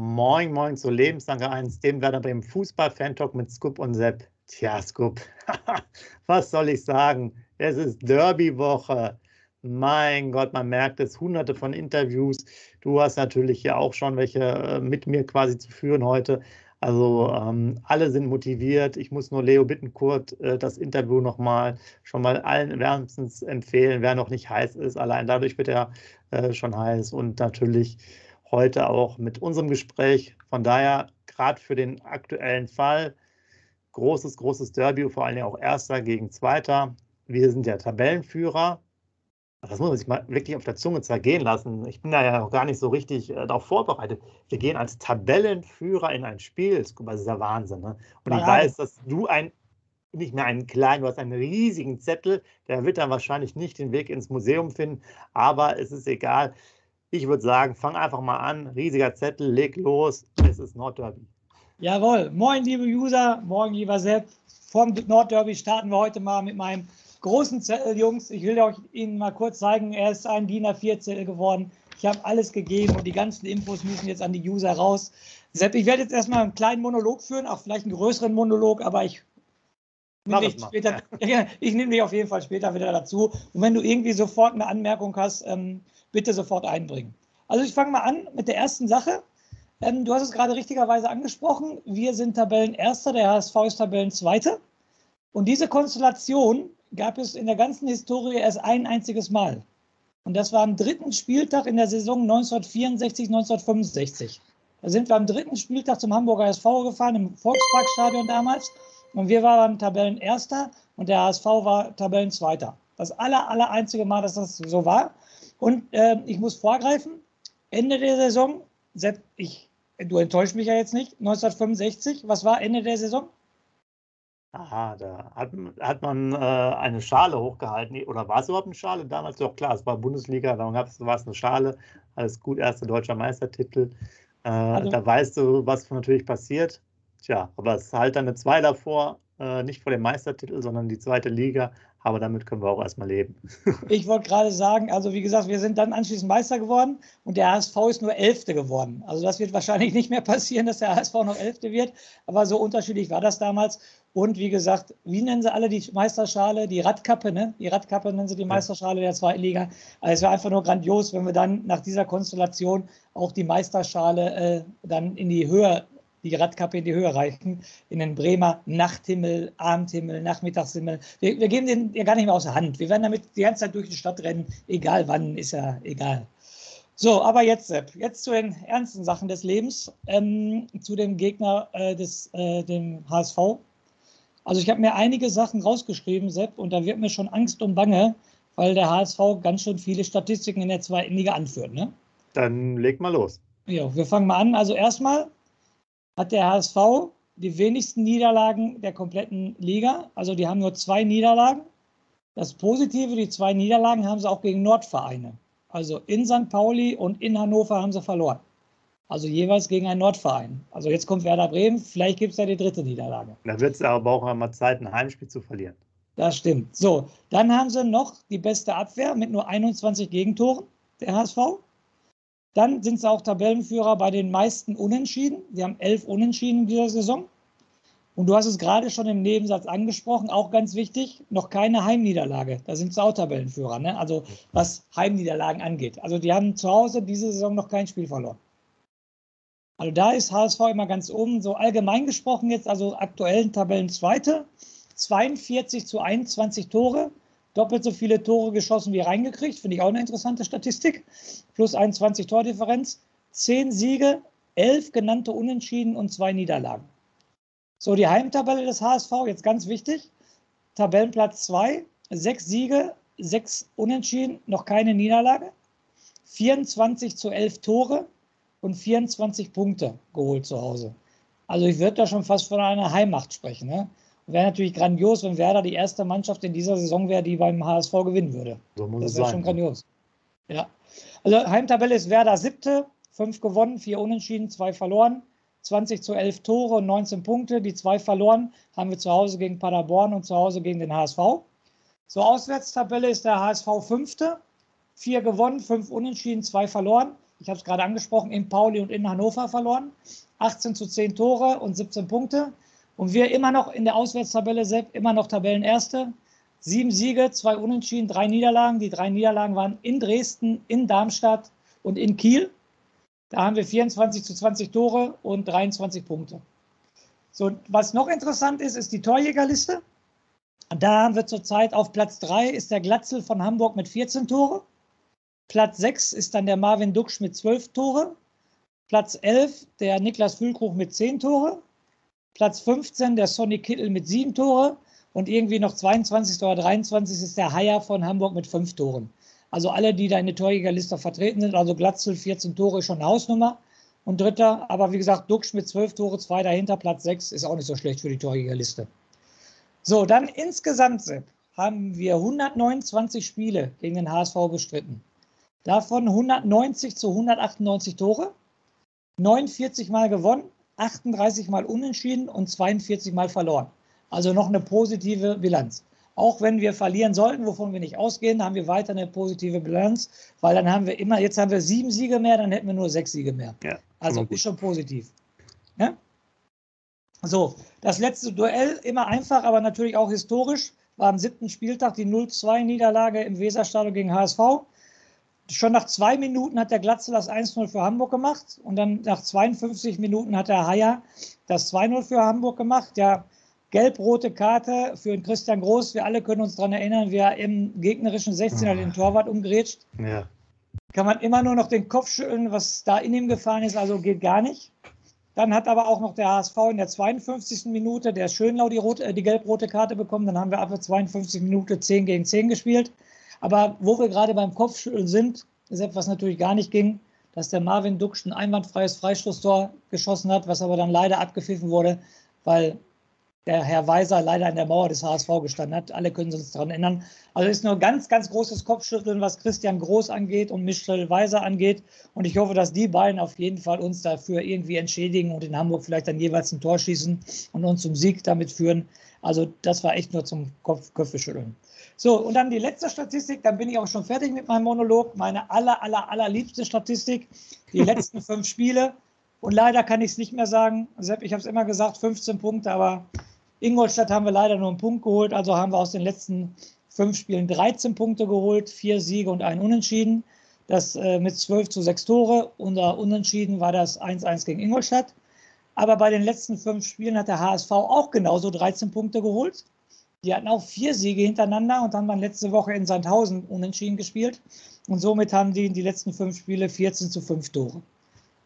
Moin, moin zu Lebenslange 1, dem Werder Bremen Fußball-Fan-Talk mit Scoop und Sepp. Tja, Scoop, was soll ich sagen? Es ist Derby-Woche. Mein Gott, man merkt es, hunderte von Interviews. Du hast natürlich ja auch schon welche äh, mit mir quasi zu führen heute. Also ähm, alle sind motiviert. Ich muss nur Leo Bittenkurt äh, das Interview nochmal schon mal allen wärmstens empfehlen, wer noch nicht heiß ist. Allein dadurch wird er äh, schon heiß. Und natürlich heute auch mit unserem Gespräch. Von daher, gerade für den aktuellen Fall, großes, großes Derby, vor allem auch Erster gegen Zweiter. Wir sind ja Tabellenführer. Das muss man sich mal wirklich auf der Zunge zergehen lassen. Ich bin da ja noch gar nicht so richtig äh, darauf vorbereitet. Wir gehen als Tabellenführer in ein Spiel. Das ist ja Wahnsinn. Ne? Und ich weiß, dass du ein, nicht mehr einen kleinen, du hast einen riesigen Zettel. Der wird dann wahrscheinlich nicht den Weg ins Museum finden. Aber es ist egal. Ich würde sagen, fang einfach mal an. Riesiger Zettel, leg los. Es ist Nordderby. Jawohl. Moin, liebe User. Moin, lieber Sepp. Vom Nordderby starten wir heute mal mit meinem großen Zettel, Jungs. Ich will euch Ihnen mal kurz zeigen, er ist ein DIN A4-Zettel geworden. Ich habe alles gegeben und die ganzen Infos müssen jetzt an die User raus. Sepp, ich werde jetzt erstmal einen kleinen Monolog führen, auch vielleicht einen größeren Monolog, aber ich später, ich nehme dich auf jeden Fall später wieder dazu. Und wenn du irgendwie sofort eine Anmerkung hast, ähm, bitte sofort einbringen. Also ich fange mal an mit der ersten Sache. Ähm, du hast es gerade richtigerweise angesprochen. Wir sind Tabellenerster, der HSV ist Tabellenzweiter. Und diese Konstellation gab es in der ganzen Historie erst ein einziges Mal. Und das war am dritten Spieltag in der Saison 1964, 1965. Da sind wir am dritten Spieltag zum Hamburger SV gefahren, im Volksparkstadion damals. Und wir waren Tabellenerster und der HSV war Tabellenzweiter. Das aller, aller einzige Mal, dass das so war. Und äh, ich muss vorgreifen, Ende der Saison, Sepp, ich, du enttäuscht mich ja jetzt nicht, 1965, was war Ende der Saison? Aha, da hat, hat man äh, eine Schale hochgehalten. Oder war es überhaupt eine Schale? Damals doch klar, es war Bundesliga, da war es eine Schale. Alles gut, erster deutscher Meistertitel. Äh, also, da weißt du, was natürlich passiert. Tja, aber es ist halt dann eine 2 davor, äh, nicht vor dem Meistertitel, sondern die zweite Liga. Aber damit können wir auch erstmal leben. ich wollte gerade sagen, also wie gesagt, wir sind dann anschließend Meister geworden und der HSV ist nur Elfte geworden. Also das wird wahrscheinlich nicht mehr passieren, dass der HSV noch Elfte wird. Aber so unterschiedlich war das damals. Und wie gesagt, wie nennen sie alle die Meisterschale? Die Radkappe, ne? Die Radkappe nennen sie die Meisterschale der zweiten Liga. Also es wäre einfach nur grandios, wenn wir dann nach dieser Konstellation auch die Meisterschale äh, dann in die Höhe die Radkappe in die Höhe reichen, in den Bremer Nachthimmel, Abendhimmel, Nachmittagshimmel. Wir, wir geben den ja gar nicht mehr aus der Hand. Wir werden damit die ganze Zeit durch die Stadt rennen, egal wann, ist ja egal. So, aber jetzt, Sepp, jetzt zu den ernsten Sachen des Lebens, ähm, zu dem Gegner äh, des äh, dem HSV. Also ich habe mir einige Sachen rausgeschrieben, Sepp, und da wird mir schon Angst und Bange, weil der HSV ganz schön viele Statistiken in der zweiten Liga anführt. Ne? Dann leg mal los. Ja, wir fangen mal an. Also erstmal hat der HSV die wenigsten Niederlagen der kompletten Liga. Also die haben nur zwei Niederlagen. Das Positive, die zwei Niederlagen haben sie auch gegen Nordvereine. Also in St. Pauli und in Hannover haben sie verloren. Also jeweils gegen einen Nordverein. Also jetzt kommt Werder Bremen, vielleicht gibt es ja die dritte Niederlage. Da wird es aber auch einmal Zeit, ein Heimspiel zu verlieren. Das stimmt. So, dann haben sie noch die beste Abwehr mit nur 21 Gegentoren, der HSV. Dann sind sie auch Tabellenführer bei den meisten Unentschieden. Sie haben elf Unentschieden in dieser Saison. Und du hast es gerade schon im Nebensatz angesprochen, auch ganz wichtig, noch keine Heimniederlage. Da sind sie auch Tabellenführer, ne? also was Heimniederlagen angeht. Also die haben zu Hause diese Saison noch kein Spiel verloren. Also da ist HSV immer ganz oben. So allgemein gesprochen jetzt, also aktuellen Tabellenzweite, 42 zu 21 Tore doppelt so viele Tore geschossen wie reingekriegt. Finde ich auch eine interessante Statistik. Plus 21 Tordifferenz. Zehn Siege, elf genannte Unentschieden und zwei Niederlagen. So, die Heimtabelle des HSV, jetzt ganz wichtig. Tabellenplatz 2, sechs Siege, sechs Unentschieden, noch keine Niederlage, 24 zu 11 Tore und 24 Punkte geholt zu Hause. Also ich würde da schon fast von einer Heimmacht sprechen. Ne? Wäre natürlich grandios, wenn Werder die erste Mannschaft in dieser Saison wäre, die beim HSV gewinnen würde. So muss das wäre schon grandios. Ja. Also Heimtabelle ist Werder siebte, fünf gewonnen, vier unentschieden, zwei verloren. 20 zu 11 Tore und 19 Punkte. Die zwei verloren haben wir zu Hause gegen Paderborn und zu Hause gegen den HSV. So, Auswärtstabelle ist der HSV fünfte. Vier gewonnen, fünf unentschieden, zwei verloren. Ich habe es gerade angesprochen, in Pauli und in Hannover verloren. 18 zu 10 Tore und 17 Punkte. Und wir immer noch in der Auswärtstabelle, Sepp, immer noch Tabellenerste. Sieben Siege, zwei Unentschieden, drei Niederlagen. Die drei Niederlagen waren in Dresden, in Darmstadt und in Kiel. Da haben wir 24 zu 20 Tore und 23 Punkte. So, was noch interessant ist, ist die Torjägerliste. Da haben wir zurzeit auf Platz 3 ist der Glatzel von Hamburg mit 14 Tore. Platz 6 ist dann der Marvin Duksch mit 12 Tore. Platz 11 der Niklas Füllkrug mit 10 Tore. Platz 15 der Sonny Kittel mit 7 Tore. Und irgendwie noch 22. oder 23 ist der Haier von Hamburg mit 5 Toren. Also alle, die da in der Torjägerliste vertreten sind, also Glatzel 14 Tore ist schon eine Hausnummer. Und dritter, aber wie gesagt, Duxch mit 12 Tore, zwei dahinter, Platz 6 ist auch nicht so schlecht für die Torjägerliste. So, dann insgesamt, Sepp, haben wir 129 Spiele gegen den HSV bestritten. Davon 190 zu 198 Tore, 49 Mal gewonnen, 38 Mal unentschieden und 42 Mal verloren. Also noch eine positive Bilanz. Auch wenn wir verlieren sollten, wovon wir nicht ausgehen, haben wir weiter eine positive Bilanz, weil dann haben wir immer, jetzt haben wir sieben Siege mehr, dann hätten wir nur sechs Siege mehr. Ja, also ist schon positiv. Ja? So, das letzte Duell immer einfach, aber natürlich auch historisch, war am siebten Spieltag die 0-2-Niederlage im Weserstadion gegen HSV. Schon nach zwei Minuten hat der Glatzel das 1-0 für Hamburg gemacht und dann nach 52 Minuten hat der Haier das 2-0 für Hamburg gemacht. Ja, Gelb-rote Karte für den Christian Groß. Wir alle können uns daran erinnern, wie er im gegnerischen 16er den Torwart umgrätscht. Ja. Kann man immer nur noch den Kopf schütteln, was da in ihm gefahren ist, also geht gar nicht. Dann hat aber auch noch der HSV in der 52. Minute der Schönlau die, rot, äh, die gelb-rote Karte bekommen. Dann haben wir ab der 52 Minute 10 gegen 10 gespielt. Aber wo wir gerade beim Kopfschütteln sind, ist etwas natürlich gar nicht ging, dass der Marvin Duxch ein einwandfreies Freistoßtor geschossen hat, was aber dann leider abgepfiffen wurde, weil der Herr Weiser leider an der Mauer des HSV gestanden hat. Alle können sich daran erinnern. Also ist nur ganz, ganz großes Kopfschütteln, was Christian Groß angeht und Michel Weiser angeht. Und ich hoffe, dass die beiden auf jeden Fall uns dafür irgendwie entschädigen und in Hamburg vielleicht dann jeweils ein Tor schießen und uns zum Sieg damit führen. Also das war echt nur zum Kopf Köpfeschütteln. So, und dann die letzte Statistik, dann bin ich auch schon fertig mit meinem Monolog. Meine aller, aller, allerliebste Statistik, die letzten fünf Spiele. Und leider kann ich es nicht mehr sagen. Sepp, ich habe es immer gesagt, 15 Punkte, aber Ingolstadt haben wir leider nur einen Punkt geholt, also haben wir aus den letzten fünf Spielen 13 Punkte geholt, vier Siege und ein Unentschieden. Das äh, mit 12 zu 6 Tore. Unser Unentschieden war das 1-1 gegen Ingolstadt. Aber bei den letzten fünf Spielen hat der HSV auch genauso 13 Punkte geholt. Die hatten auch vier Siege hintereinander und haben dann letzte Woche in Sandhausen unentschieden gespielt. Und somit haben die in die letzten fünf Spiele 14 zu 5 Tore.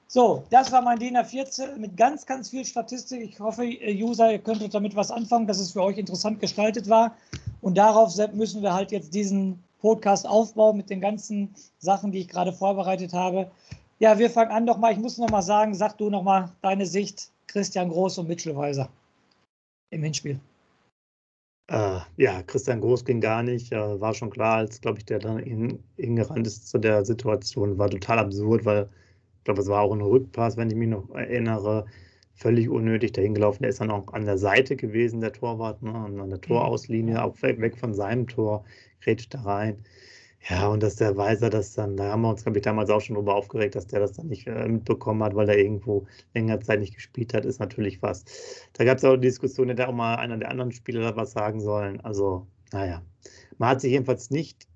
So, das war mein DIN A14 mit ganz, ganz viel Statistik. Ich hoffe, User, ihr könntet damit was anfangen, dass es für euch interessant gestaltet war. Und darauf müssen wir halt jetzt diesen Podcast aufbauen mit den ganzen Sachen, die ich gerade vorbereitet habe. Ja, wir fangen an doch mal. Ich muss noch mal sagen, sag du noch mal deine Sicht, Christian Groß und Mitchell Weiser im Hinspiel. Äh, ja, Christian Groß ging gar nicht. Äh, war schon klar, als, glaube ich, der dann hingerannt ist zu der Situation. War total absurd, weil ich glaube, es war auch ein Rückpass, wenn ich mich noch erinnere, völlig unnötig dahin gelaufen. Der ist dann auch an der Seite gewesen, der Torwart, ne? an der mhm. Torauslinie, auch weg, von seinem Tor, grätscht da rein. Ja, und dass der Weiser das dann, da haben wir uns, glaube ich, damals auch schon drüber aufgeregt, dass der das dann nicht äh, mitbekommen hat, weil er irgendwo länger Zeit nicht gespielt hat, ist natürlich was. Da gab es auch die Diskussion, hätte auch mal einer der anderen Spieler was sagen sollen. Also, naja. Man hat sich jedenfalls nicht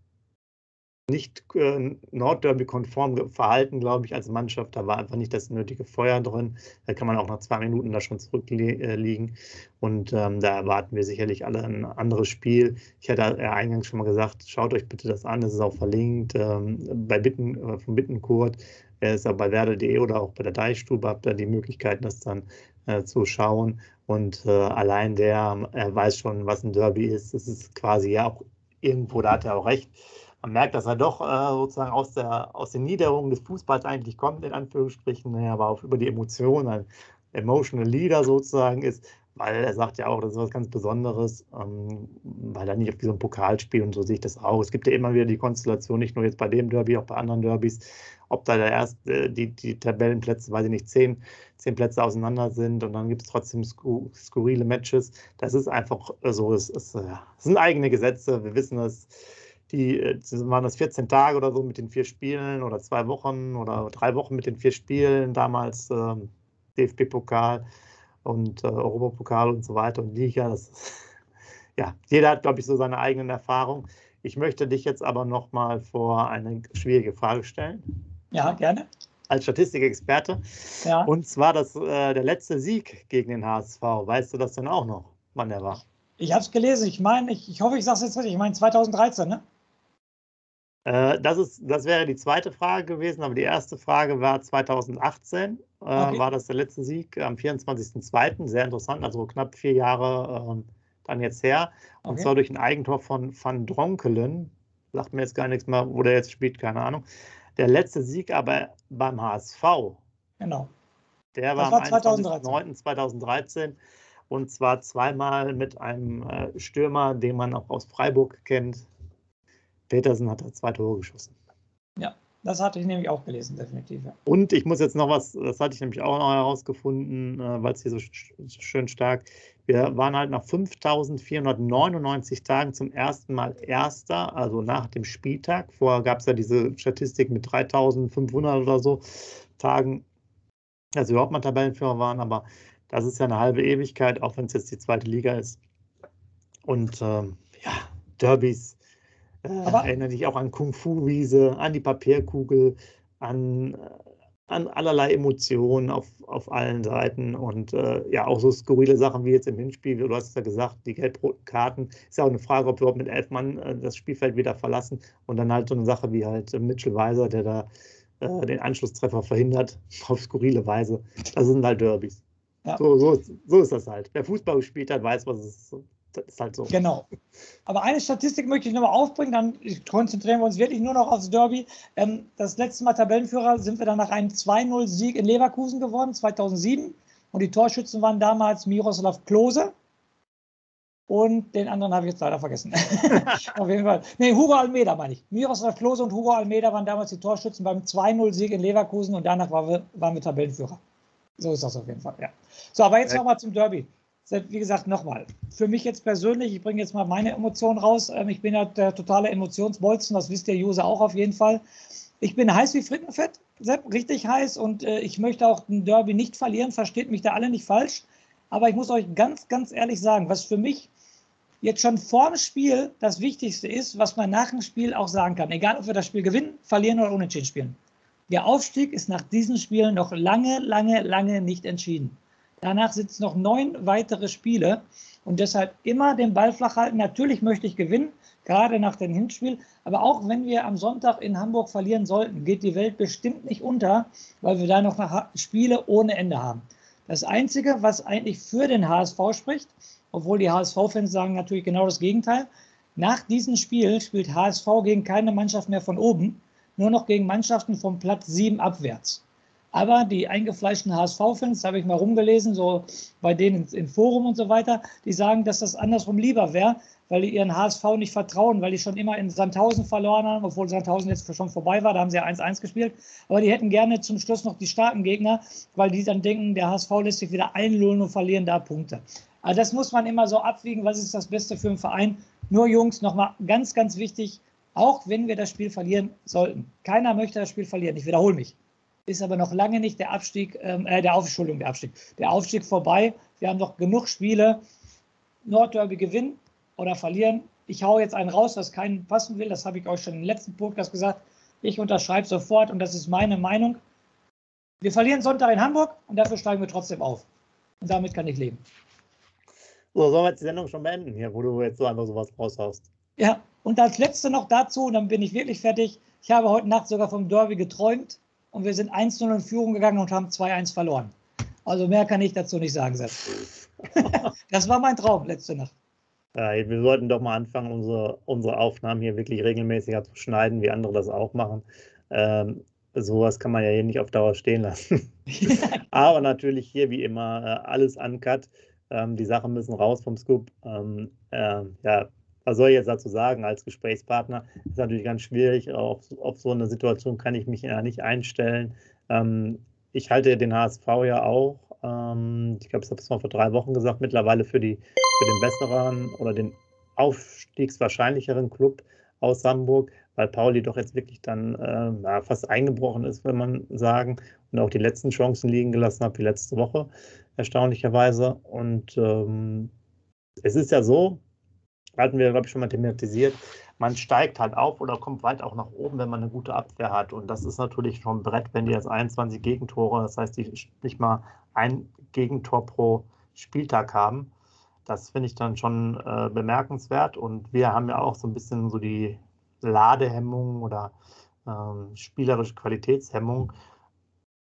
nicht äh, Nordderby-konform verhalten, glaube ich, als Mannschaft. Da war einfach nicht das nötige Feuer drin. Da kann man auch nach zwei Minuten da schon zurückliegen. Und ähm, da erwarten wir sicherlich alle ein anderes Spiel. Ich hatte ja eingangs schon mal gesagt, schaut euch bitte das an, das ist auch verlinkt. Ähm, bei Bitten, äh, von Bittenkurt, er ist auch bei Werder.de oder auch bei der Deichstube, habt ihr die Möglichkeit, das dann äh, zu schauen. Und äh, allein der, er weiß schon, was ein Derby ist. Das ist quasi ja auch irgendwo, da hat er auch recht. Man merkt, dass er doch äh, sozusagen aus, der, aus den Niederungen des Fußballs eigentlich kommt, in Anführungsstrichen, naja, aber auch über die Emotionen ein Emotional Leader sozusagen ist, weil er sagt ja auch, das ist was ganz Besonderes, ähm, weil er nicht auf diesem Pokalspiel und so sehe ich das auch. Es gibt ja immer wieder die Konstellation, nicht nur jetzt bei dem Derby, auch bei anderen Derbys, ob da der erste, die, die Tabellenplätze, weiß ich nicht, zehn, zehn Plätze auseinander sind und dann gibt es trotzdem skur skurrile Matches. Das ist einfach so, es, es, es sind eigene Gesetze, wir wissen das. Die waren das 14 Tage oder so mit den vier Spielen oder zwei Wochen oder drei Wochen mit den vier Spielen, damals äh, DFB-Pokal und äh, Europapokal und so weiter und Liga. Das, ja, jeder hat, glaube ich, so seine eigenen Erfahrungen. Ich möchte dich jetzt aber noch mal vor eine schwierige Frage stellen. Ja, gerne. Als Statistikexperte. Ja. Und zwar das, äh, der letzte Sieg gegen den HSV. Weißt du das denn auch noch, wann der war? Ich habe es gelesen. Ich meine, ich, ich hoffe, ich sage es jetzt richtig. Ich meine 2013, ne? Äh, das, ist, das wäre die zweite Frage gewesen, aber die erste Frage war 2018. Äh, okay. War das der letzte Sieg am 24.02. Sehr interessant, also knapp vier Jahre äh, dann jetzt her. Und okay. zwar durch ein Eigentor von Van Dronkelen. Sagt mir jetzt gar nichts mehr, wo der jetzt spielt, keine Ahnung. Der letzte Sieg aber beim HSV. Genau. Der war, war am 2013. 2013 und zwar zweimal mit einem äh, Stürmer, den man auch aus Freiburg kennt, Petersen hat da zwei Tore geschossen. Ja, das hatte ich nämlich auch gelesen, definitiv. Ja. Und ich muss jetzt noch was, das hatte ich nämlich auch noch herausgefunden, äh, weil es hier so schön stark. Wir waren halt nach 5499 Tagen zum ersten Mal Erster, also nach dem Spieltag. Vorher gab es ja diese Statistik mit 3500 oder so Tagen, als wir überhaupt mal Tabellenführer waren, aber das ist ja eine halbe Ewigkeit, auch wenn es jetzt die zweite Liga ist. Und ähm, ja, Derbys aber erinnere dich auch an Kung-Fu-Wiese, an die Papierkugel, an, äh, an allerlei Emotionen auf, auf allen Seiten und äh, ja, auch so skurrile Sachen wie jetzt im Hinspiel, du hast es ja gesagt, die gelb-roten Karten. Ist ja auch eine Frage, ob wir überhaupt mit elf Mann äh, das Spielfeld wieder verlassen und dann halt so eine Sache wie halt Mitchell Weiser, der da äh, den Anschlusstreffer verhindert, auf skurrile Weise. Das sind halt Derbys. Ja. So, so, so ist das halt. Wer Fußball gespielt hat, weiß, was es ist. Das ist halt so. Genau. Aber eine Statistik möchte ich nochmal aufbringen, dann konzentrieren wir uns wirklich nur noch aufs Derby. Ähm, das letzte Mal Tabellenführer sind wir dann nach einem 2-0-Sieg in Leverkusen geworden, 2007. Und die Torschützen waren damals Miroslav Klose. Und den anderen habe ich jetzt leider vergessen. Auf jeden Fall. Nee, Hugo Almeida meine ich. Miroslav Klose und Hugo Almeida waren damals die Torschützen beim 2-0-Sieg in Leverkusen und danach waren wir, waren wir Tabellenführer. So ist das auf jeden Fall, ja. So, aber jetzt nochmal zum Derby wie gesagt, nochmal, für mich jetzt persönlich, ich bringe jetzt mal meine Emotionen raus. Ähm, ich bin ja der totale Emotionsbolzen, das wisst ihr User auch auf jeden Fall. Ich bin heiß wie Frittenfett, Sepp, richtig heiß und äh, ich möchte auch den Derby nicht verlieren, versteht mich da alle nicht falsch. Aber ich muss euch ganz, ganz ehrlich sagen, was für mich jetzt schon vor dem Spiel das Wichtigste ist, was man nach dem Spiel auch sagen kann, egal ob wir das Spiel gewinnen, verlieren oder unentschieden spielen. Der Aufstieg ist nach diesem Spiel noch lange, lange, lange nicht entschieden. Danach sind es noch neun weitere Spiele und deshalb immer den Ball flach halten. Natürlich möchte ich gewinnen, gerade nach dem Hinspiel. Aber auch wenn wir am Sonntag in Hamburg verlieren sollten, geht die Welt bestimmt nicht unter, weil wir da noch Spiele ohne Ende haben. Das Einzige, was eigentlich für den HSV spricht, obwohl die HSV-Fans sagen natürlich genau das Gegenteil, nach diesem Spiel spielt HSV gegen keine Mannschaft mehr von oben, nur noch gegen Mannschaften vom Platz 7 abwärts. Aber die eingefleischten HSV-Fans, habe ich mal rumgelesen, so bei denen im Forum und so weiter, die sagen, dass das andersrum lieber wäre, weil die ihren HSV nicht vertrauen, weil die schon immer in Sandhausen verloren haben, obwohl Sandhausen jetzt schon vorbei war, da haben sie ja 1-1 gespielt. Aber die hätten gerne zum Schluss noch die starken Gegner, weil die dann denken, der HSV lässt sich wieder einlullen und verlieren da Punkte. Also das muss man immer so abwiegen, was ist das Beste für den Verein. Nur Jungs, nochmal ganz, ganz wichtig, auch wenn wir das Spiel verlieren sollten. Keiner möchte das Spiel verlieren. Ich wiederhole mich ist aber noch lange nicht der Abstieg, ähm, äh, der Aufschulung, der Abstieg. Der Aufstieg vorbei. Wir haben noch genug Spiele. Nordderby gewinnen oder verlieren. Ich haue jetzt einen raus, was keinen passen will. Das habe ich euch schon im letzten Podcast gesagt. Ich unterschreibe sofort und das ist meine Meinung. Wir verlieren Sonntag in Hamburg und dafür steigen wir trotzdem auf. Und damit kann ich leben. So, sollen wir jetzt die Sendung schon beenden hier, wo du jetzt so einfach sowas raushaust? Ja, und als letzte noch dazu, und dann bin ich wirklich fertig. Ich habe heute Nacht sogar vom Derby geträumt und wir sind 1-0 in Führung gegangen und haben 2-1 verloren. Also mehr kann ich dazu nicht sagen, Seth. das war mein Traum letzte Nacht. Wir sollten doch mal anfangen, unsere, unsere Aufnahmen hier wirklich regelmäßiger zu schneiden, wie andere das auch machen. Ähm, sowas kann man ja hier nicht auf Dauer stehen lassen. Aber natürlich hier wie immer äh, alles uncut. Ähm, die Sachen müssen raus vom Scoop. Ähm, äh, ja, was soll ich jetzt dazu sagen als Gesprächspartner? Ist natürlich ganz schwierig. Auf, auf so eine Situation kann ich mich ja nicht einstellen. Ähm, ich halte den HSV ja auch, ähm, ich glaube, ich habe es mal vor drei Wochen gesagt, mittlerweile für, die, für den besseren oder den aufstiegswahrscheinlicheren Club aus Hamburg, weil Pauli doch jetzt wirklich dann äh, fast eingebrochen ist, wenn man sagen, und auch die letzten Chancen liegen gelassen hat, wie letzte Woche, erstaunlicherweise. Und ähm, es ist ja so, hatten wir, glaube ich, schon mal thematisiert, man steigt halt auf oder kommt weit auch nach oben, wenn man eine gute Abwehr hat. Und das ist natürlich schon ein Brett, wenn die jetzt 21 Gegentore, das heißt, die nicht mal ein Gegentor pro Spieltag haben. Das finde ich dann schon äh, bemerkenswert. Und wir haben ja auch so ein bisschen so die Ladehemmung oder ähm, spielerische Qualitätshemmung.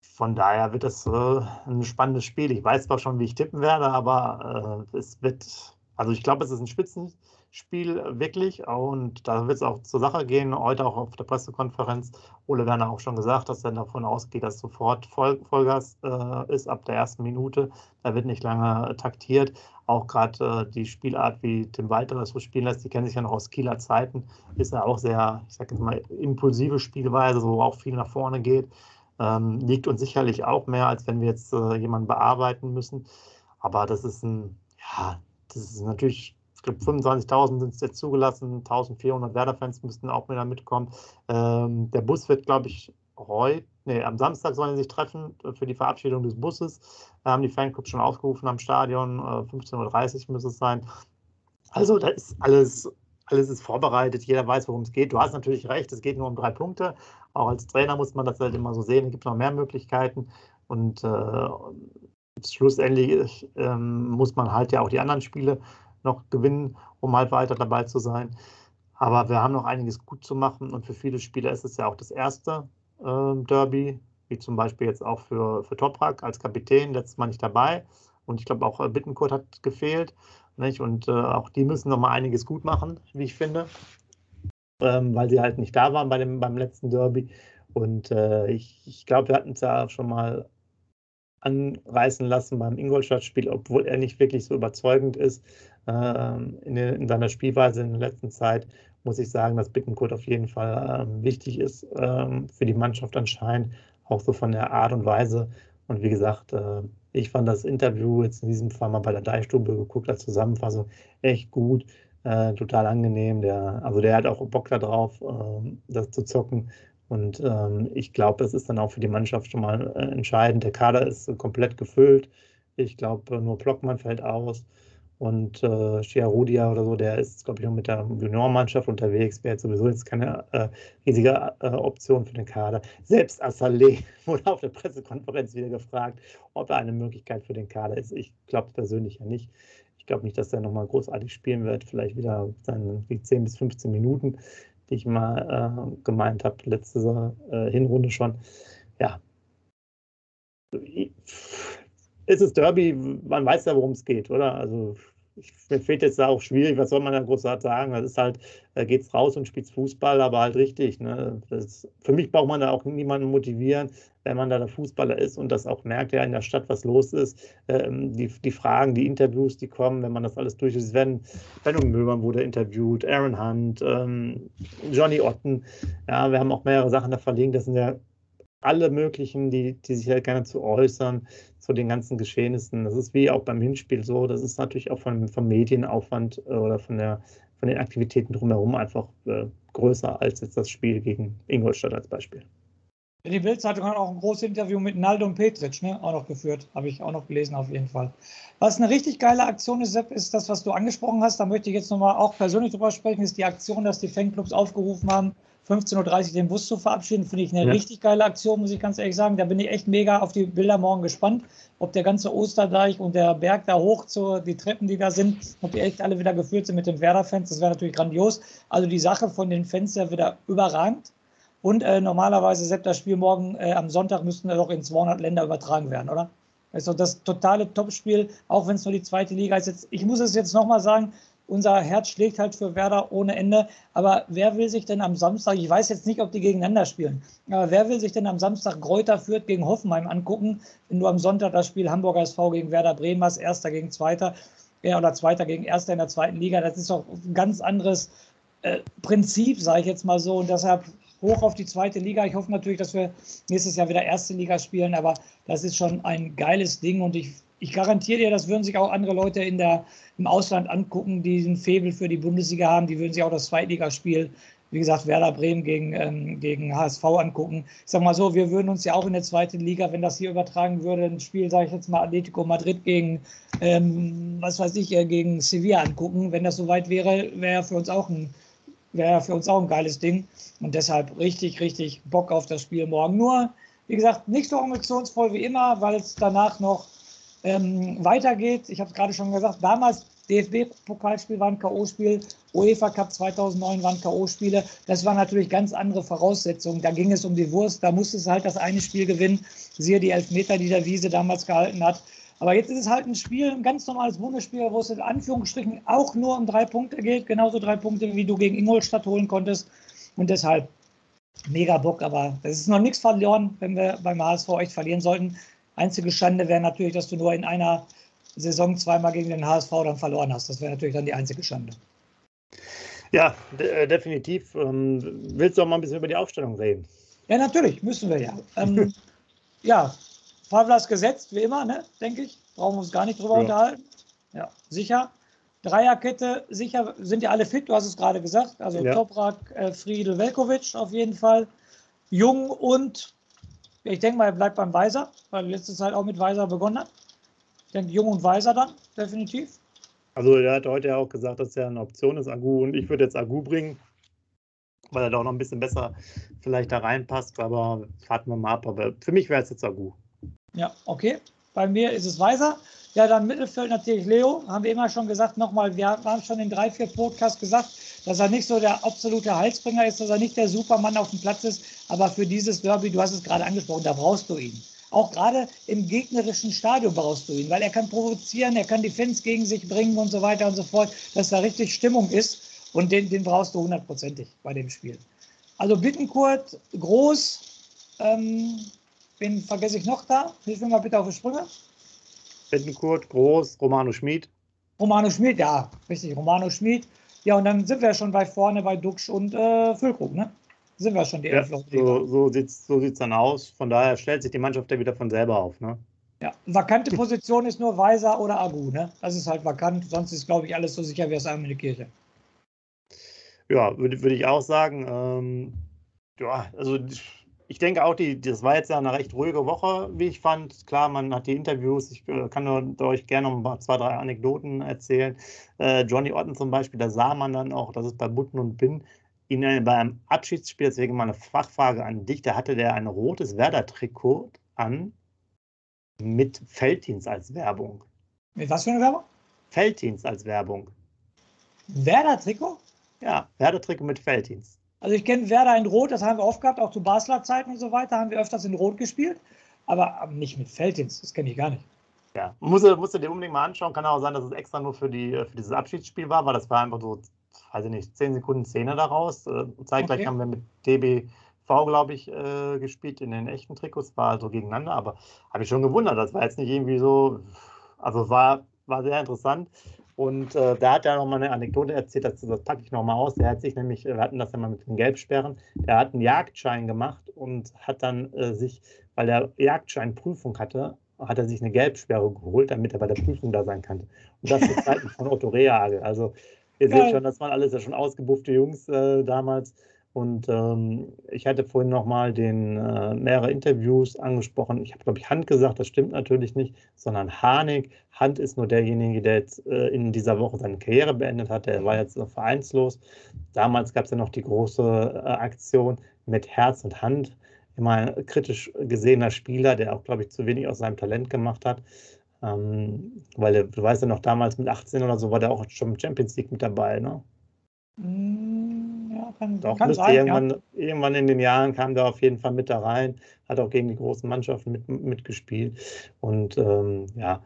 Von daher wird es äh, ein spannendes Spiel. Ich weiß zwar schon, wie ich tippen werde, aber äh, es wird, also ich glaube, es ist ein Spitzen, Spiel wirklich. Und da wird es auch zur Sache gehen. Heute auch auf der Pressekonferenz. Ole Werner auch schon gesagt, dass er davon ausgeht, dass sofort Voll Vollgas äh, ist ab der ersten Minute. Da wird nicht lange taktiert. Auch gerade äh, die Spielart, wie Tim Walter das so spielen lässt, die kennen sich ja noch aus Kieler Zeiten, ist ja auch sehr, ich sage jetzt mal, impulsive Spielweise, wo auch viel nach vorne geht. Ähm, liegt uns sicherlich auch mehr, als wenn wir jetzt äh, jemanden bearbeiten müssen. Aber das ist ein, ja, das ist natürlich ich glaube 25.000 sind es jetzt zugelassen, 1.400 Werder-Fans müssten auch wieder mitkommen. Ähm, der Bus wird, glaube ich, heute, nee, am Samstag sollen sie sich treffen für die Verabschiedung des Busses. Da haben die Fanclubs schon aufgerufen am Stadion, äh, 15.30 Uhr muss es sein. Also da ist alles, alles ist vorbereitet, jeder weiß, worum es geht. Du hast natürlich recht, es geht nur um drei Punkte. Auch als Trainer muss man das halt immer so sehen. Es gibt noch mehr Möglichkeiten. Und äh, schlussendlich äh, muss man halt ja auch die anderen Spiele noch gewinnen, um halt weiter dabei zu sein. Aber wir haben noch einiges gut zu machen und für viele Spieler ist es ja auch das erste äh, Derby, wie zum Beispiel jetzt auch für, für Toprak als Kapitän, letztes Mal nicht dabei. Und ich glaube auch äh, Bittenkurt hat gefehlt. Nicht? Und äh, auch die müssen noch mal einiges gut machen, wie ich finde, ähm, weil sie halt nicht da waren bei dem, beim letzten Derby. Und äh, ich, ich glaube, wir hatten es ja schon mal anreißen lassen beim Ingolstadt-Spiel, obwohl er nicht wirklich so überzeugend ist äh, in, in, seiner Spielweise in der letzten Zeit, muss ich sagen, dass Bittenkurt auf jeden Fall äh, wichtig ist äh, für die Mannschaft anscheinend, auch so von der Art und Weise. Und wie gesagt, äh, ich fand das Interview jetzt in diesem Fall mal bei der Deichstube geguckt als Zusammenfassung echt gut. Äh, total angenehm. Der, also der hat auch Bock darauf, äh, das zu zocken. Und ähm, ich glaube, es ist dann auch für die Mannschaft schon mal äh, entscheidend. Der Kader ist äh, komplett gefüllt. Ich glaube, nur Blockmann fällt aus. Und äh, Chiarudia oder so, der ist, glaube ich, noch mit der Juniormannschaft unterwegs. Wäre jetzt sowieso jetzt keine äh, riesige äh, Option für den Kader. Selbst Assalé wurde auf der Pressekonferenz wieder gefragt, ob er eine Möglichkeit für den Kader ist. Ich glaube persönlich ja nicht. Ich glaube nicht, dass er nochmal großartig spielen wird. Vielleicht wieder seine 10 bis 15 Minuten die ich mal äh, gemeint habe, letzte äh, Hinrunde schon. Ja. Es ist Derby, man weiß ja, worum es geht, oder? Also ich, fehlt jetzt da auch schwierig, was soll man da großartig sagen? Das ist halt, da geht's raus und spielt Fußball, aber halt richtig. Ne? Das, für mich braucht man da auch niemanden motivieren, wenn man da der Fußballer ist und das auch merkt, ja in der Stadt, was los ist. Ähm, die, die Fragen, die Interviews, die kommen, wenn man das alles durch ist. Wenn Benno Möbern wurde interviewt, Aaron Hunt, ähm, Johnny Otten. Ja, wir haben auch mehrere Sachen da verlinkt. Das sind ja alle möglichen, die, die sich halt gerne zu äußern zu den ganzen Geschehnissen. Das ist wie auch beim Hinspiel so. Das ist natürlich auch vom, vom Medienaufwand äh, oder von, der, von den Aktivitäten drumherum einfach äh, größer als jetzt das Spiel gegen Ingolstadt als Beispiel. Die Bildzeitung hat auch ein großes Interview mit Naldo und Petric, ne, auch noch geführt. Habe ich auch noch gelesen, auf jeden Fall. Was eine richtig geile Aktion ist, Sepp, ist das, was du angesprochen hast. Da möchte ich jetzt nochmal auch persönlich drüber sprechen, ist die Aktion, dass die Fanclubs aufgerufen haben, 15.30 Uhr den Bus zu verabschieden, finde ich eine ja. richtig geile Aktion, muss ich ganz ehrlich sagen. Da bin ich echt mega auf die Bilder morgen gespannt, ob der ganze Osterdeich und der Berg da hoch zu, die Treppen, die da sind, ob die echt alle wieder gefüllt sind mit den Werder-Fans. Das wäre natürlich grandios. Also die Sache von den Fans ja wieder überragend. Und äh, normalerweise, selbst das Spiel morgen äh, am Sonntag, müssten wir doch in 200 Länder übertragen werden, oder? Also das totale Topspiel, auch wenn es nur die zweite Liga ist. Jetzt, ich muss es jetzt nochmal sagen, unser Herz schlägt halt für Werder ohne Ende. Aber wer will sich denn am Samstag, ich weiß jetzt nicht, ob die gegeneinander spielen, aber wer will sich denn am Samstag Gräuter führt gegen Hoffenheim angucken, wenn du am Sonntag das Spiel Hamburger SV gegen Werder Bremen hast, Erster gegen Zweiter ja, oder Zweiter gegen Erster in der zweiten Liga. Das ist doch ein ganz anderes äh, Prinzip, sage ich jetzt mal so. Und deshalb hoch auf die zweite Liga. Ich hoffe natürlich, dass wir nächstes Jahr wieder erste Liga spielen, aber das ist schon ein geiles Ding und ich ich garantiere dir, das würden sich auch andere Leute in der, im Ausland angucken, die ein Faible für die Bundesliga haben. Die würden sich auch das Zweitligaspiel, wie gesagt, Werder Bremen gegen, ähm, gegen HSV angucken. Ich sag mal so, wir würden uns ja auch in der zweiten Liga, wenn das hier übertragen würde, ein Spiel, sage ich jetzt mal, Atletico Madrid gegen, ähm, was weiß ich, äh, gegen Sevilla angucken. Wenn das soweit wäre, wäre für uns auch ein wäre für uns auch ein geiles Ding. Und deshalb richtig, richtig Bock auf das Spiel morgen. Nur, wie gesagt, nicht so emotionsvoll wie immer, weil es danach noch ähm, weitergeht. Ich habe es gerade schon gesagt, damals DFB-Pokalspiel war ein K.O.-Spiel, UEFA Cup 2009 waren K.O.-Spiele. Das waren natürlich ganz andere Voraussetzungen. Da ging es um die Wurst, da musste es halt das eine Spiel gewinnen. Siehe die Elfmeter, die der Wiese damals gehalten hat. Aber jetzt ist es halt ein Spiel, ein ganz normales Bundesspiel, wo es in Anführungsstrichen auch nur um drei Punkte geht. Genauso drei Punkte, wie du gegen Ingolstadt holen konntest. Und deshalb mega Bock. Aber es ist noch nichts verloren, wenn wir beim HSV echt verlieren sollten. Einzige Schande wäre natürlich, dass du nur in einer Saison zweimal gegen den HSV dann verloren hast. Das wäre natürlich dann die einzige Schande. Ja, de äh, definitiv. Ähm, willst du auch mal ein bisschen über die Aufstellung reden? Ja, natürlich, müssen wir ja. Ähm, ja, Pavlas gesetzt, wie immer, ne, denke ich. Brauchen wir uns gar nicht drüber ja. unterhalten. Ja, sicher. Dreierkette, sicher, sind ja alle fit, du hast es gerade gesagt. Also ja. Toprak, äh, Friedel, Velkovic auf jeden Fall. Jung und ich denke mal, er bleibt beim Weiser, weil er letzte Zeit auch mit Weiser begonnen hat. Ich denke, Jung und Weiser dann, definitiv. Also er hat heute ja auch gesagt, dass er eine Option ist, Agu. Und ich würde jetzt Agu bringen, weil er da auch noch ein bisschen besser vielleicht da reinpasst. Aber warten wir mal ab. Aber für mich wäre es jetzt Agu. Ja, okay. Bei mir ist es Weiser. Ja, dann Mittelfeld natürlich Leo. Haben wir immer schon gesagt, nochmal, wir haben schon in drei, vier Podcasts gesagt, dass er nicht so der absolute Heilsbringer ist, dass er nicht der Supermann auf dem Platz ist. Aber für dieses Derby, du hast es gerade angesprochen, da brauchst du ihn. Auch gerade im gegnerischen Stadion brauchst du ihn, weil er kann provozieren, er kann die Fans gegen sich bringen und so weiter und so fort, dass da richtig Stimmung ist. Und den, den brauchst du hundertprozentig bei dem Spiel. Also Bittenkurt, groß. Ähm, wen vergesse ich noch da? Hilf mir mal bitte auf die Sprünge. Bettenkurt, Groß, Romano Schmid. Romano Schmid, ja, richtig, Romano Schmid. Ja, und dann sind wir schon bei vorne bei Duxch und äh, Füllkrug, ne? Sind wir schon die ja, So, so sieht es so dann aus. Von daher stellt sich die Mannschaft ja wieder von selber auf, ne? Ja, vakante Position ist nur Weiser oder Agu, ne? Das ist halt vakant, sonst ist, glaube ich, alles so sicher wie das Arm in der Kirche. Ja, würde würd ich auch sagen. Ähm, ja, also ich denke auch, die, das war jetzt ja eine recht ruhige Woche, wie ich fand. Klar, man hat die Interviews. Ich äh, kann nur, euch gerne noch ein zwei, drei Anekdoten erzählen. Äh, Johnny Otten zum Beispiel, da sah man dann auch, das ist bei Butten und Bin, ihn äh, beim Abschiedsspiel, deswegen mal eine Fachfrage an dich, da hatte der ein rotes Werder-Trikot an mit Felddienst als Werbung. Mit was für eine Werbung? Felddienst als Werbung. Werder-Trikot? Ja, Werder-Trikot mit Felddienst. Also ich kenne Werder in Rot, das haben wir oft gehabt, auch zu Basler Zeiten und so weiter, haben wir öfters in Rot gespielt, aber nicht mit Feldins, das kenne ich gar nicht. Ja, musst du, musst du dir unbedingt mal anschauen. Kann auch sein, dass es extra nur für, die, für dieses Abschiedsspiel war, weil das war einfach so, weiß ich nicht, 10 Sekunden Szene daraus. Äh, zeitgleich okay. haben wir mit DBV, glaube ich, äh, gespielt in den echten Trikots, war also gegeneinander, aber habe ich schon gewundert. Das war jetzt nicht irgendwie so, also war, war sehr interessant. Und äh, da hat er nochmal eine Anekdote erzählt, das, das packe ich nochmal aus. Der hat sich nämlich, wir hatten das ja mal mit den Gelbsperren, der hat einen Jagdschein gemacht und hat dann äh, sich, weil er Jagdscheinprüfung hatte, hat er sich eine Gelbsperre geholt, damit er bei der Prüfung da sein kann. Und das zu Zeiten von Otto Rehagel. Also ihr seht schon, das waren alles ja schon ausgebuffte Jungs äh, damals. Und ähm, ich hatte vorhin nochmal den äh, mehrere Interviews angesprochen. Ich habe, glaube ich, Hand gesagt, das stimmt natürlich nicht, sondern Harnik. Hand ist nur derjenige, der jetzt äh, in dieser Woche seine Karriere beendet hat. Der war jetzt noch vereinslos. Damals gab es ja noch die große äh, Aktion mit Herz und Hand. Immer ein kritisch gesehener Spieler, der auch, glaube ich, zu wenig aus seinem Talent gemacht hat. Ähm, weil du weißt ja noch, damals mit 18 oder so war der auch schon im Champions League mit dabei, ne? Mm, ja, kann, Doch, kann sein, irgendwann, ja. irgendwann in den Jahren kam der auf jeden Fall mit da rein, hat auch gegen die großen Mannschaften mit, mitgespielt. Und ähm, ja,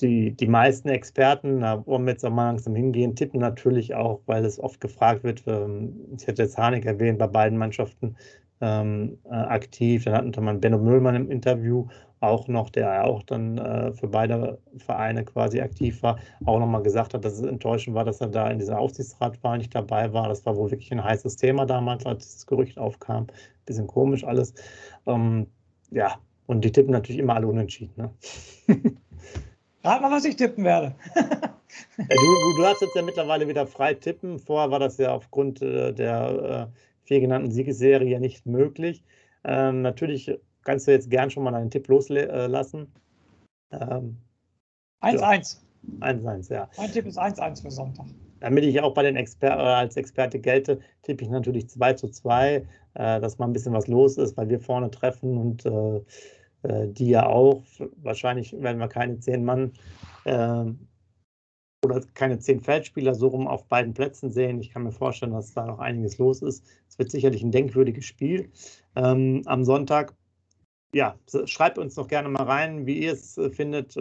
die, die meisten Experten, da wollen wir jetzt auch mal langsam hingehen, tippen natürlich auch, weil es oft gefragt wird, ähm, ich hätte jetzt Harnik erwähnt, bei beiden Mannschaften ähm, äh, aktiv. Dann hatte man Benno Müllmann im Interview auch noch, der auch dann äh, für beide Vereine quasi aktiv war, auch nochmal gesagt hat, dass es enttäuschend war, dass er da in dieser Aufsichtsratwahl nicht dabei war. Das war wohl wirklich ein heißes Thema damals, als das Gerücht aufkam. Bisschen komisch alles. Ähm, ja, und die tippen natürlich immer alle unentschieden. Ne? Rat mal, was ich tippen werde. ja, du, du darfst jetzt ja mittlerweile wieder frei tippen. Vorher war das ja aufgrund äh, der äh, vier genannten Siegesserie ja nicht möglich. Ähm, natürlich kannst du jetzt gern schon mal einen Tipp loslassen. 1-1. Ähm, 1-1, ja. Mein Tipp ist 1-1 für Sonntag. Damit ich auch bei den Exper äh, als Experte gelte, tippe ich natürlich 2 zu 2, äh, dass mal ein bisschen was los ist, weil wir vorne treffen und äh, äh die ja auch. Wahrscheinlich werden wir keine zehn Mann äh, oder keine zehn Feldspieler so rum auf beiden Plätzen sehen. Ich kann mir vorstellen, dass da noch einiges los ist. Es wird sicherlich ein denkwürdiges Spiel ähm, am Sonntag. Ja, schreibt uns doch gerne mal rein, wie ihr es äh, findet. Äh,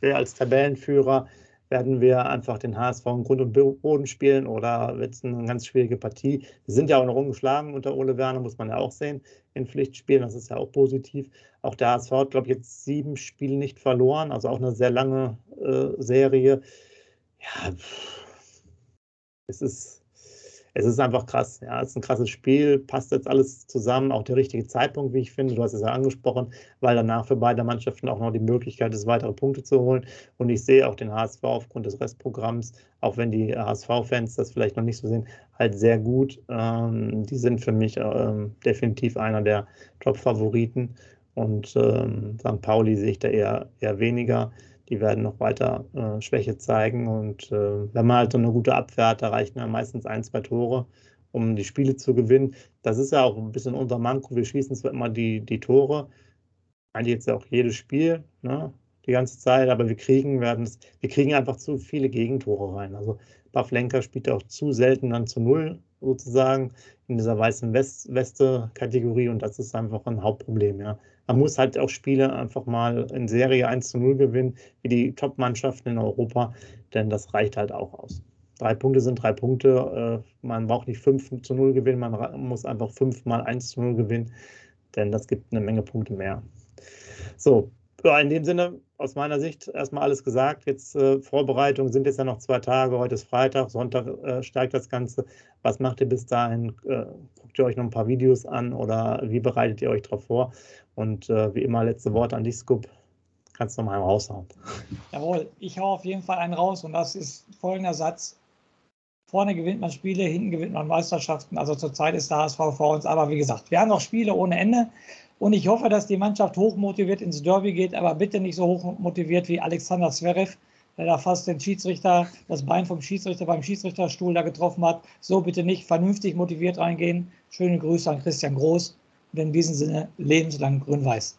wer als Tabellenführer werden wir einfach den HSV im Grund und Boden spielen oder wird es eine ganz schwierige Partie? Wir sind ja auch noch ungeschlagen unter Ole Werner, muss man ja auch sehen, in Pflichtspielen. Das ist ja auch positiv. Auch der HSV hat, glaube ich, jetzt sieben Spiele nicht verloren, also auch eine sehr lange äh, Serie ja, es ist, es ist einfach krass. Ja, es ist ein krasses Spiel, passt jetzt alles zusammen, auch der richtige Zeitpunkt, wie ich finde. Du hast es ja angesprochen, weil danach für beide Mannschaften auch noch die Möglichkeit ist, weitere Punkte zu holen. Und ich sehe auch den HSV aufgrund des Restprogramms, auch wenn die HSV-Fans das vielleicht noch nicht so sehen, halt sehr gut. Ähm, die sind für mich ähm, definitiv einer der Top-Favoriten. Und ähm, St. Pauli sehe ich da eher, eher weniger die werden noch weiter äh, Schwäche zeigen. Und äh, wenn man halt so eine gute Abwehr hat, da reichen ja meistens ein, zwei Tore, um die Spiele zu gewinnen. Das ist ja auch ein bisschen unser Manko. Wir schießen zwar immer die, die Tore, eigentlich jetzt ja auch jedes Spiel, ne, die ganze Zeit, aber wir kriegen, werden wir kriegen einfach zu viele Gegentore rein. Also Pavlenka spielt auch zu selten dann zu null sozusagen in dieser weißen West Weste-Kategorie und das ist einfach ein Hauptproblem, ja. Man muss halt auch Spiele einfach mal in Serie 1 zu 0 gewinnen, wie die Top-Mannschaften in Europa, denn das reicht halt auch aus. Drei Punkte sind drei Punkte. Äh, man braucht nicht 5 zu 0 gewinnen, man muss einfach 5 mal 1 zu 0 gewinnen, denn das gibt eine Menge Punkte mehr. So, ja, in dem Sinne, aus meiner Sicht erstmal alles gesagt. Jetzt äh, Vorbereitungen sind jetzt ja noch zwei Tage. Heute ist Freitag, Sonntag äh, steigt das Ganze. Was macht ihr bis dahin? Äh, guckt ihr euch noch ein paar Videos an oder wie bereitet ihr euch darauf vor? Und äh, wie immer, letzte Worte an dich, Scoop. Kannst du noch mal einen raushauen. Jawohl, ich hau auf jeden Fall einen raus und das ist folgender Satz. Vorne gewinnt man Spiele, hinten gewinnt man Meisterschaften. Also zurzeit ist der HSV vor uns. Aber wie gesagt, wir haben noch Spiele ohne Ende. Und ich hoffe, dass die Mannschaft hochmotiviert ins Derby geht, aber bitte nicht so hochmotiviert wie Alexander Zverev, der da fast den Schiedsrichter, das Bein vom Schiedsrichter beim Schiedsrichterstuhl da getroffen hat. So bitte nicht vernünftig motiviert reingehen. Schöne Grüße an Christian Groß und in diesem Sinne lebenslang grün-weiß.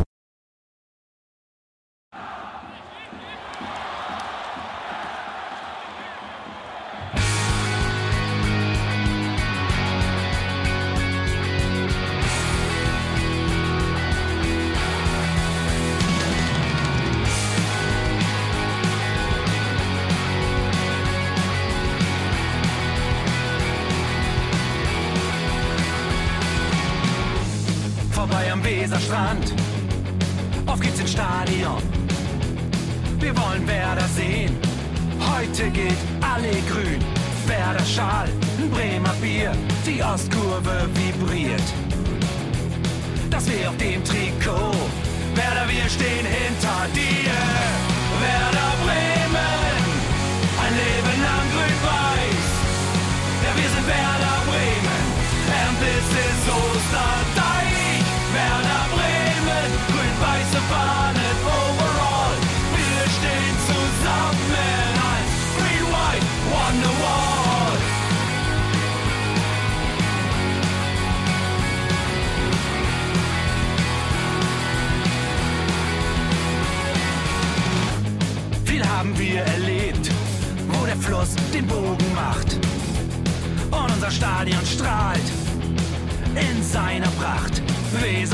Weserstrand. Auf geht's ins Stadion. Wir wollen Werder sehen. Heute geht alle grün. Werder Schal, ein Bremer Bier. Die Ostkurve vibriert. Das wir auf dem Trikot. Werder, wir stehen hinter dir.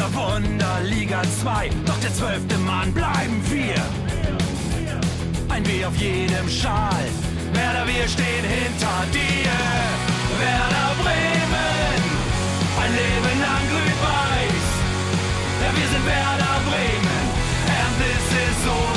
Weser Wunder, Liga 2, doch der zwölfte Mann bleiben wir. Ein W auf jedem Schal, Werder, wir stehen hinter dir. Werder Bremen, ein Leben lang grün-weiß. Ja, wir sind Werder Bremen, and this is Osterdeich.